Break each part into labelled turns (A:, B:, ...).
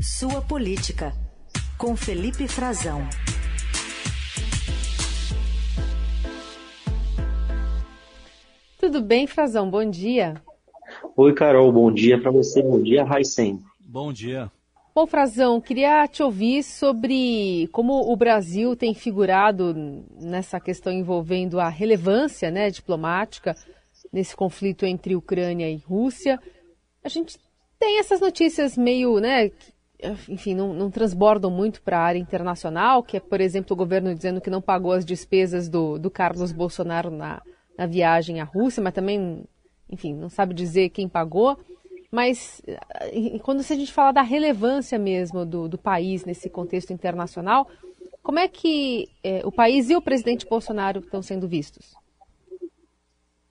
A: Sua Política, com Felipe Frazão.
B: Tudo bem, Frazão? Bom dia.
C: Oi, Carol. Bom dia para você. Bom dia, Raicen.
D: Bom dia.
B: Bom, Frazão, queria te ouvir sobre como o Brasil tem figurado nessa questão envolvendo a relevância né, diplomática nesse conflito entre Ucrânia e Rússia. A gente tem essas notícias meio, né, enfim, não, não transbordam muito para a área internacional, que é, por exemplo, o governo dizendo que não pagou as despesas do, do Carlos Bolsonaro na, na viagem à Rússia, mas também, enfim, não sabe dizer quem pagou. Mas quando a gente fala da relevância mesmo do, do país nesse contexto internacional, como é que é, o país e o presidente Bolsonaro estão sendo vistos?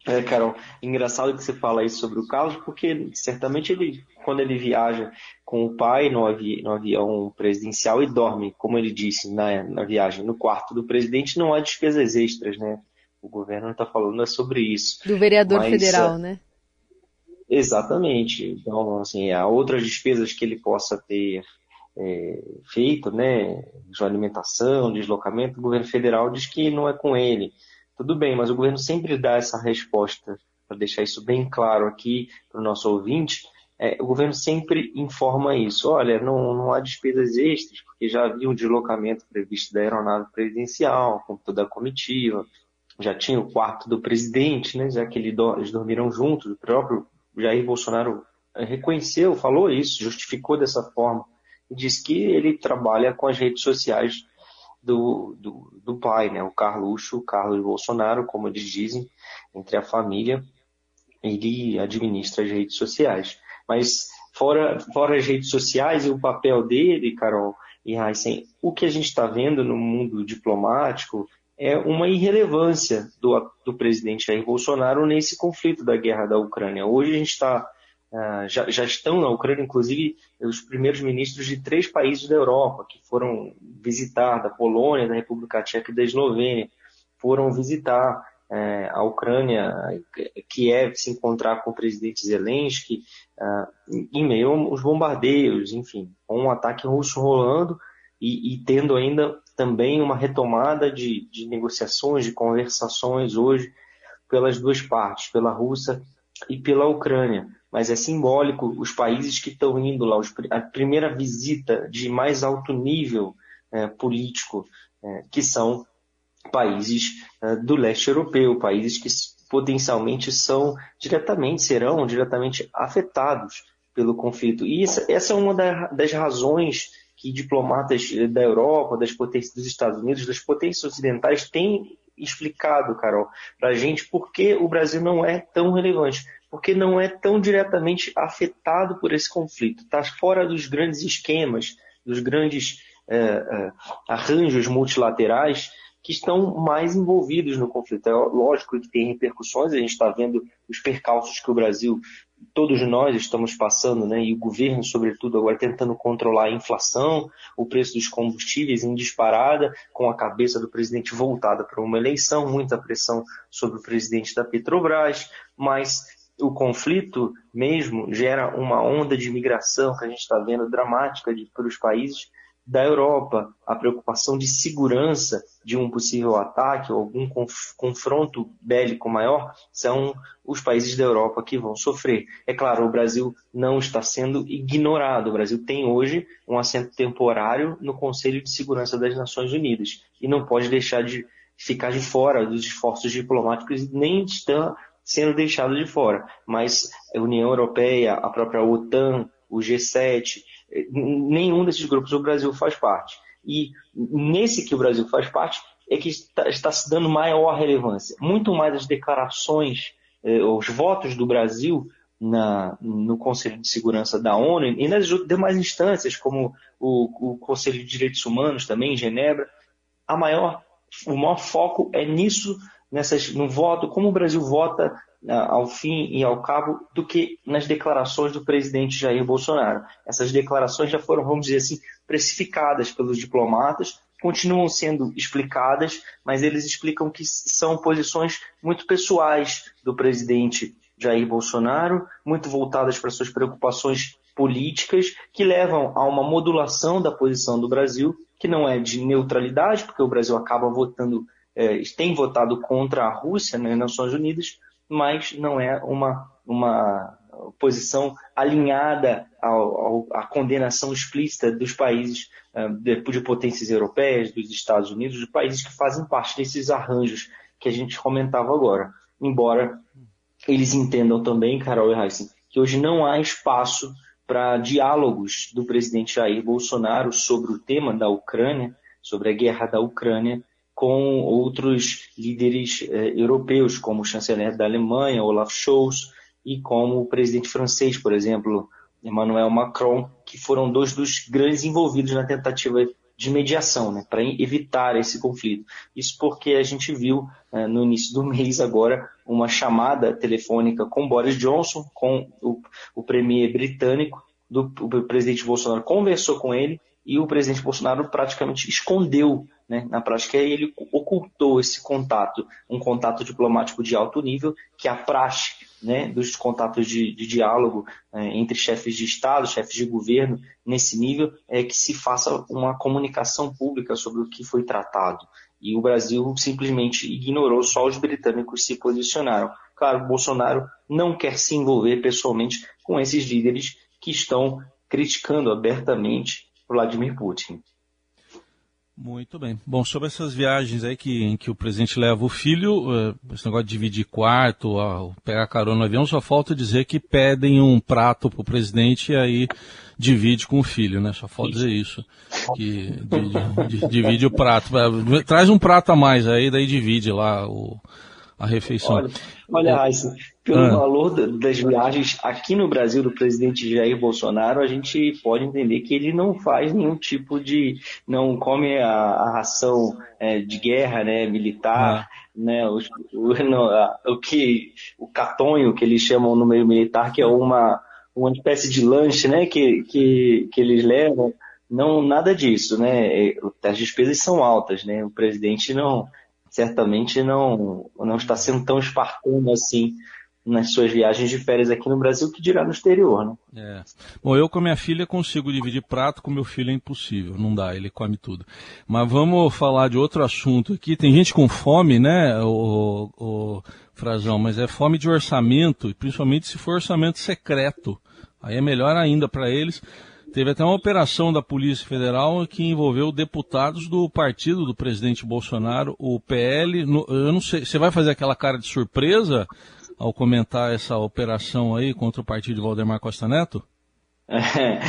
C: É, Carol, engraçado que você fala isso sobre o Carlos, porque certamente ele, quando ele viaja com o pai no, avi no avião presidencial e dorme, como ele disse na, na viagem, no quarto do presidente, não há despesas extras, né? O governo está falando é sobre isso.
B: Do vereador Mas, federal, é, né?
C: Exatamente. Então, assim, há outras despesas que ele possa ter é, feito, né? De alimentação, deslocamento, o governo federal diz que não é com ele. Tudo bem, mas o governo sempre dá essa resposta, para deixar isso bem claro aqui para o nosso ouvinte. É, o governo sempre informa isso. Olha, não, não há despesas extras, porque já havia um deslocamento previsto da aeronave presidencial, com toda a comitiva, já tinha o quarto do presidente, né, já que eles dormiram juntos, o próprio Jair Bolsonaro reconheceu, falou isso, justificou dessa forma, e disse que ele trabalha com as redes sociais do, do, do pai, né? O Carluxo, Carlos Bolsonaro, como eles dizem, entre a família, ele administra as redes sociais. Mas fora, fora as redes sociais e o papel dele, Carol e Heisen, o que a gente está vendo no mundo diplomático é uma irrelevância do, do presidente Jair Bolsonaro nesse conflito da guerra da Ucrânia. Hoje a gente está Uh, já, já, estão na Ucrânia, inclusive, os primeiros ministros de três países da Europa que foram visitar, da Polônia, da República Tcheca e da Eslovênia, foram visitar uh, a Ucrânia, Kiev, se encontrar com o presidente Zelensky, uh, em meio aos bombardeios, enfim, com um ataque russo rolando e, e tendo ainda também uma retomada de, de negociações, de conversações hoje pelas duas partes, pela Rússia e pela Ucrânia mas é simbólico os países que estão indo lá, a primeira visita de mais alto nível é, político, é, que são países é, do leste europeu, países que potencialmente são diretamente, serão diretamente afetados pelo conflito. E essa, essa é uma das razões que diplomatas da Europa, das potências dos Estados Unidos, das potências ocidentais têm explicado, Carol, para a gente por que o Brasil não é tão relevante porque não é tão diretamente afetado por esse conflito. Está fora dos grandes esquemas, dos grandes é, é, arranjos multilaterais que estão mais envolvidos no conflito. É lógico que tem repercussões, a gente está vendo os percalços que o Brasil, todos nós estamos passando, né, e o governo, sobretudo, agora tentando controlar a inflação, o preço dos combustíveis em disparada, com a cabeça do presidente voltada para uma eleição, muita pressão sobre o presidente da Petrobras, mas o conflito mesmo gera uma onda de migração que a gente está vendo dramática para os países da Europa. A preocupação de segurança de um possível ataque ou algum conf confronto bélico maior são os países da Europa que vão sofrer. É claro, o Brasil não está sendo ignorado. O Brasil tem hoje um assento temporário no Conselho de Segurança das Nações Unidas e não pode deixar de ficar de fora dos esforços diplomáticos nem está sendo deixado de fora. Mas a União Europeia, a própria OTAN, o G7, nenhum desses grupos o Brasil faz parte. E nesse que o Brasil faz parte é que está, está se dando maior relevância. Muito mais as declarações, eh, os votos do Brasil na, no Conselho de Segurança da ONU e nas demais instâncias, como o, o Conselho de Direitos Humanos também, em Genebra, a maior, o maior foco é nisso nessas, no voto, como o Brasil vota ah, ao fim e ao cabo, do que nas declarações do presidente Jair Bolsonaro. Essas declarações já foram, vamos dizer assim, precificadas pelos diplomatas, continuam sendo explicadas, mas eles explicam que são posições muito pessoais do presidente Jair Bolsonaro, muito voltadas para suas preocupações políticas que levam a uma modulação da posição do Brasil, que não é de neutralidade, porque o Brasil acaba votando, é, tem votado contra a Rússia nas Nações Unidas, mas não é uma, uma posição alinhada ao, ao, à condenação explícita dos países uh, de, de, potências europeias, dos Estados Unidos, dos países que fazem parte desses arranjos que a gente comentava agora. Embora eles entendam também, Carol e Heisen, que hoje não há espaço para diálogos do presidente Jair Bolsonaro sobre o tema da Ucrânia, sobre a guerra da Ucrânia, com outros líderes eh, europeus, como o chanceler da Alemanha, Olaf Scholz, e como o presidente francês, por exemplo, Emmanuel Macron, que foram dois dos grandes envolvidos na tentativa de mediação, né, para evitar esse conflito. Isso porque a gente viu uh, no início do mês agora uma chamada telefônica com Boris Johnson, com o, o premier britânico, do, o presidente Bolsonaro conversou com ele e o presidente Bolsonaro praticamente escondeu, né, na prática ele ocultou esse contato, um contato diplomático de alto nível, que é a praxe né, dos contatos de, de diálogo é, entre chefes de Estado, chefes de governo, nesse nível, é que se faça uma comunicação pública sobre o que foi tratado. E o Brasil simplesmente ignorou, só os britânicos se posicionaram. Claro, Bolsonaro não quer se envolver pessoalmente com esses líderes que estão criticando abertamente Vladimir Putin.
D: Muito bem. Bom, sobre essas viagens aí que, em que o presidente leva o filho, eh, esse negócio de dividir quarto, pegar carona no avião, só falta dizer que pedem um prato para o presidente e aí divide com o filho, né? Só falta dizer isso. Que divide o prato. Traz um prato a mais aí, daí divide lá o, a refeição.
C: Olha, olha Raíssa, pelo ah. valor das viagens aqui no Brasil do presidente Jair Bolsonaro, a gente pode entender que ele não faz nenhum tipo de. não come a, a ração é, de guerra, né, militar, ah. né, o, o, a, o, que. o catonho que eles chamam no meio militar, que é uma, uma espécie de lanche, né, que, que, que eles levam. Não, nada disso, né? As despesas são altas, né? O presidente não, certamente não, não está sendo tão espartano assim nas suas viagens de férias aqui no Brasil que dirá no exterior, né?
D: É. Bom, eu com a minha filha consigo dividir prato, com meu filho é impossível, não dá, ele come tudo. Mas vamos falar de outro assunto aqui. Tem gente com fome, né, o, o Frazão, mas é fome de orçamento, principalmente se for orçamento secreto. Aí é melhor ainda para eles. Teve até uma operação da Polícia Federal que envolveu deputados do partido do presidente Bolsonaro, o PL. No, eu não sei, você vai fazer aquela cara de surpresa ao comentar essa operação aí contra o partido de Valdemar Costa Neto?
C: É,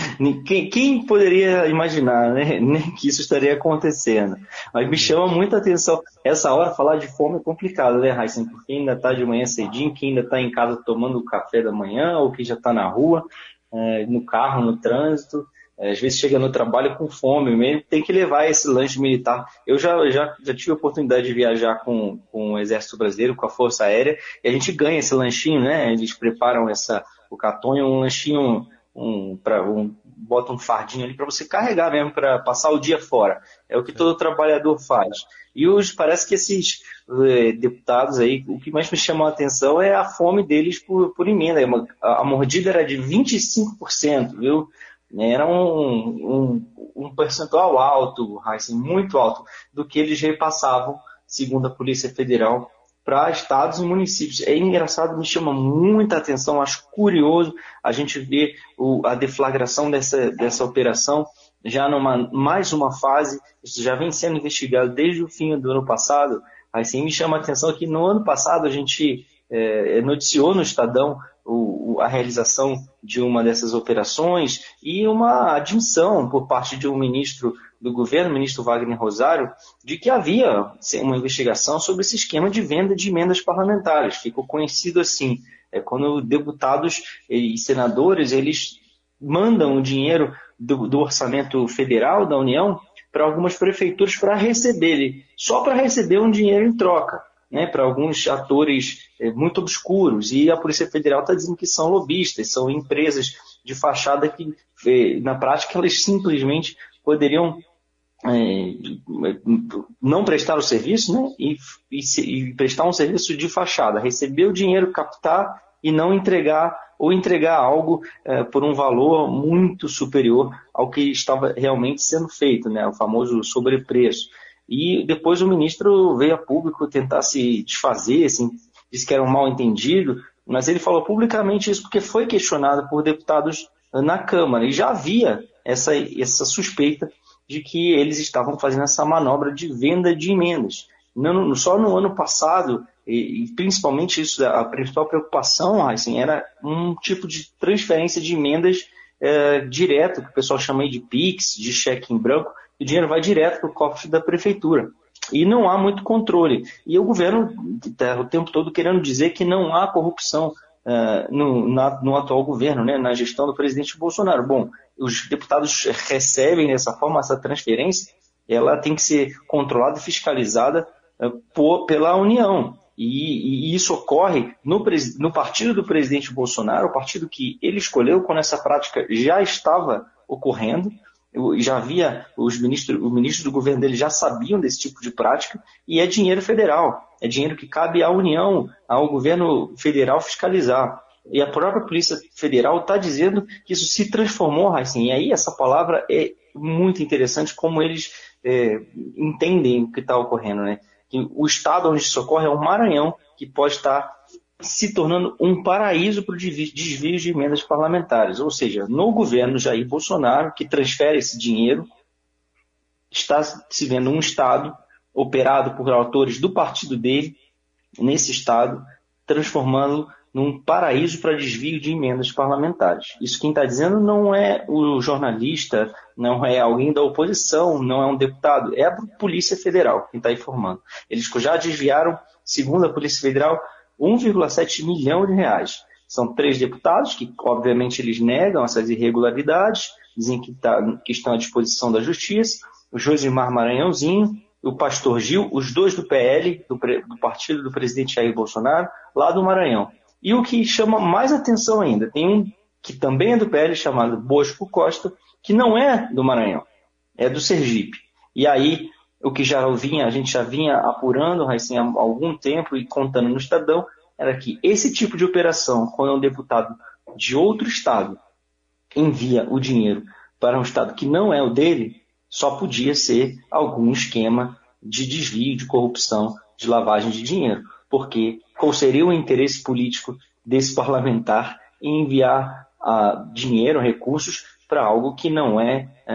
C: quem, quem, poderia imaginar né, que isso estaria acontecendo? Mas me chama muita atenção. Essa hora, falar de fome é complicado, né, Raíssa? Porque ainda está de manhã cedinho, quem ainda está em casa tomando o café da manhã, ou que já está na rua, é, no carro, no trânsito. É, às vezes chega no trabalho com fome mesmo, tem que levar esse lanche militar. Eu já, já, já tive a oportunidade de viajar com, com o Exército Brasileiro, com a Força Aérea, e a gente ganha esse lanchinho, né? Eles preparam essa, o catonho, um lanchinho, um, pra, um, bota um fardinho ali para você carregar mesmo, para passar o dia fora. É o que todo trabalhador faz. E hoje parece que esses eh, deputados aí, o que mais me chamou a atenção é a fome deles por, por emenda. A, a mordida era de 25%, viu? Era um, um, um percentual alto, Heisen, muito alto, do que eles repassavam, segundo a Polícia Federal, para estados e municípios. É engraçado, me chama muita atenção, acho curioso a gente ver o, a deflagração dessa, dessa operação já numa mais uma fase, isso já vem sendo investigado desde o fim do ano passado. Assim, me chama a atenção que no ano passado a gente é, noticiou no Estadão o, a realização de uma dessas operações e uma admissão por parte de um ministro do governo, ministro Wagner Rosário, de que havia uma investigação sobre esse esquema de venda de emendas parlamentares. Ficou conhecido assim, é quando deputados e senadores eles mandam o dinheiro do, do orçamento federal da União para algumas prefeituras para receber, só para receber um dinheiro em troca né, para alguns atores é, muito obscuros. E a Polícia Federal está dizendo que são lobistas, são empresas de fachada que, é, na prática, elas simplesmente poderiam é, não prestar o serviço né, e, e, e, prestar um serviço de fachada, receber o dinheiro, captar e não entregar ou entregar algo é, por um valor muito superior ao que estava realmente sendo feito, né, o famoso sobrepreço. E depois o ministro veio a público tentar se desfazer, assim, disse que era um mal entendido, mas ele falou publicamente isso porque foi questionado por deputados na Câmara e já havia essa, essa suspeita de que eles estavam fazendo essa manobra de venda de emendas. Não, só no ano passado, e, e, principalmente isso, a principal preocupação assim, era um tipo de transferência de emendas é, direto, que o pessoal chama de PIX, de cheque em branco, o dinheiro vai direto para o cofre da prefeitura. E não há muito controle. E o governo está o tempo todo querendo dizer que não há corrupção uh, no, na, no, atual governo, né, na gestão do presidente Bolsonaro. Bom, os deputados recebem dessa forma essa transferência, ela tem que ser controlada e fiscalizada uh, por, pela União. E, e, isso ocorre no, no partido do presidente Bolsonaro, o partido que ele escolheu quando essa prática já estava ocorrendo já havia, os ministros, o ministro do governo dele já sabiam desse tipo de prática, e é dinheiro federal, é dinheiro que cabe à União, ao governo federal fiscalizar. E a própria Polícia Federal está dizendo que isso se transformou, assim, e aí essa palavra é muito interessante como eles é, entendem o que está ocorrendo, né? Que o estado onde isso ocorre é o Maranhão, que pode estar se tornando um paraíso para o desvio de emendas parlamentares. Ou seja, no governo Jair Bolsonaro, que transfere esse dinheiro, está se vendo um Estado operado por autores do partido dele, nesse Estado, transformando num paraíso para desvio de emendas parlamentares. Isso quem está dizendo não é o jornalista, não é alguém da oposição, não é um deputado, é a Polícia Federal quem está informando. Eles já desviaram, segundo a Polícia Federal, 1,7 milhão de reais. São três deputados que, obviamente, eles negam essas irregularidades, dizem que, tá, que estão à disposição da justiça. O Josimar Maranhãozinho, o pastor Gil, os dois do PL, do, do partido do presidente Jair Bolsonaro, lá do Maranhão. E o que chama mais atenção ainda, tem um que também é do PL, chamado Bosco Costa, que não é do Maranhão, é do Sergipe. E aí o que já vinha, a gente já vinha apurando há algum tempo e contando no Estadão, era que esse tipo de operação, quando um deputado de outro estado envia o dinheiro para um estado que não é o dele, só podia ser algum esquema de desvio, de corrupção, de lavagem de dinheiro. Porque qual seria o interesse político desse parlamentar em enviar uh, dinheiro, recursos para algo que não é, é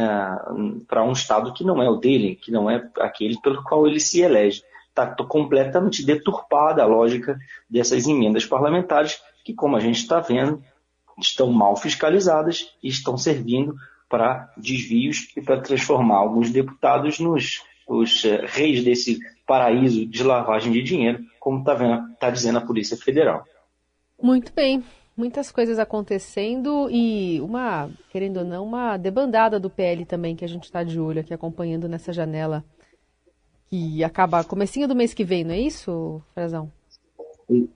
C: para um Estado que não é o dele, que não é aquele pelo qual ele se elege. Está completamente deturpada a lógica dessas emendas parlamentares, que, como a gente está vendo, estão mal fiscalizadas e estão servindo para desvios e para transformar alguns deputados nos os é, reis desse paraíso de lavagem de dinheiro, como está tá dizendo a Polícia Federal.
B: Muito bem muitas coisas acontecendo e uma, querendo ou não, uma debandada do PL também que a gente está de olho aqui acompanhando nessa janela que acaba comecinho do mês que vem, não é isso, Frazão?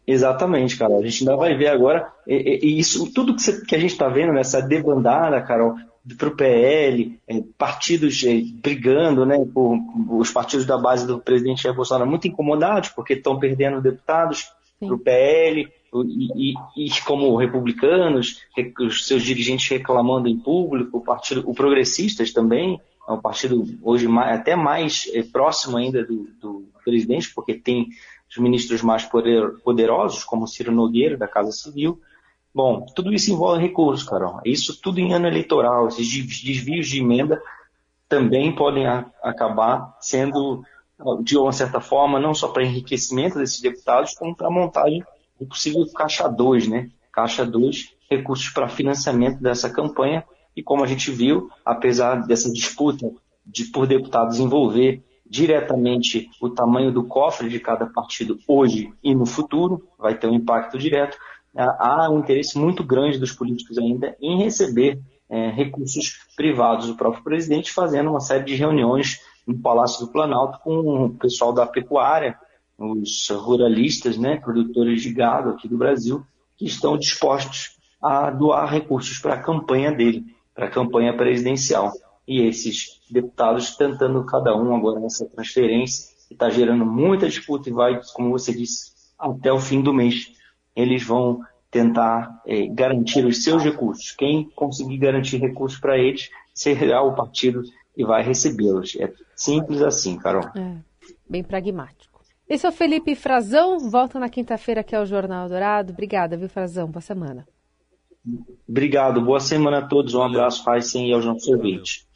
C: Exatamente, Carol. A gente ainda vai ver agora. E, e isso, tudo que, você, que a gente está vendo nessa debandada, Carol, para o PL, é, partidos é, brigando, né, por, os partidos da base do presidente Jair Bolsonaro muito incomodados porque estão perdendo deputados para o PL, e, e, e, como republicanos, os seus dirigentes reclamando em público, o partido, o progressistas também, é um partido hoje mais, até mais é, próximo ainda do, do, presidente, porque tem os ministros mais poder, poderosos, como Ciro Nogueira, da Casa Civil. Bom, tudo isso envolve recursos, Carol. Isso tudo em ano eleitoral, esses desvios de emenda também podem a, acabar sendo, de uma certa forma, não só para enriquecimento desses deputados, como para montagem o possível caixa 2, né? Caixa 2, recursos para financiamento dessa campanha. E como a gente viu, apesar dessa disputa de por deputados envolver diretamente o tamanho do cofre de cada partido hoje e no futuro, vai ter um impacto direto, há um interesse muito grande dos políticos ainda em receber é, recursos privados do próprio presidente, fazendo uma série de reuniões no Palácio do Planalto com o pessoal da pecuária, os ruralistas, né, produtores de gado aqui do Brasil, que estão dispostos a doar recursos para a campanha dele, para a campanha presidencial. E esses deputados tentando cada um agora nessa transferência, que está gerando muita disputa e vai, como você disse, até o fim do mês. Eles vão tentar é, garantir os seus recursos. Quem conseguir garantir recursos para eles será o partido que vai recebê-los. É simples assim, Carol. É,
B: bem pragmático. Esse é o Felipe Frazão, volta na quinta-feira aqui ao Jornal Dourado. Obrigada, viu, Frazão? Boa semana.
C: Obrigado, boa semana a todos. Um abraço, Raíssen, e aos nossos ouvintes.